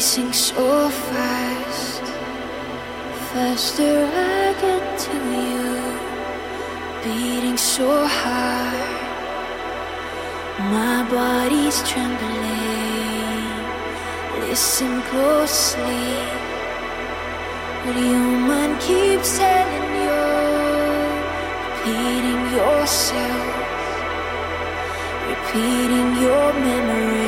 Racing so fast, faster I get to you. Beating so hard, my body's trembling. Listen closely, what your mind keeps telling you, repeating yourself, repeating your memory.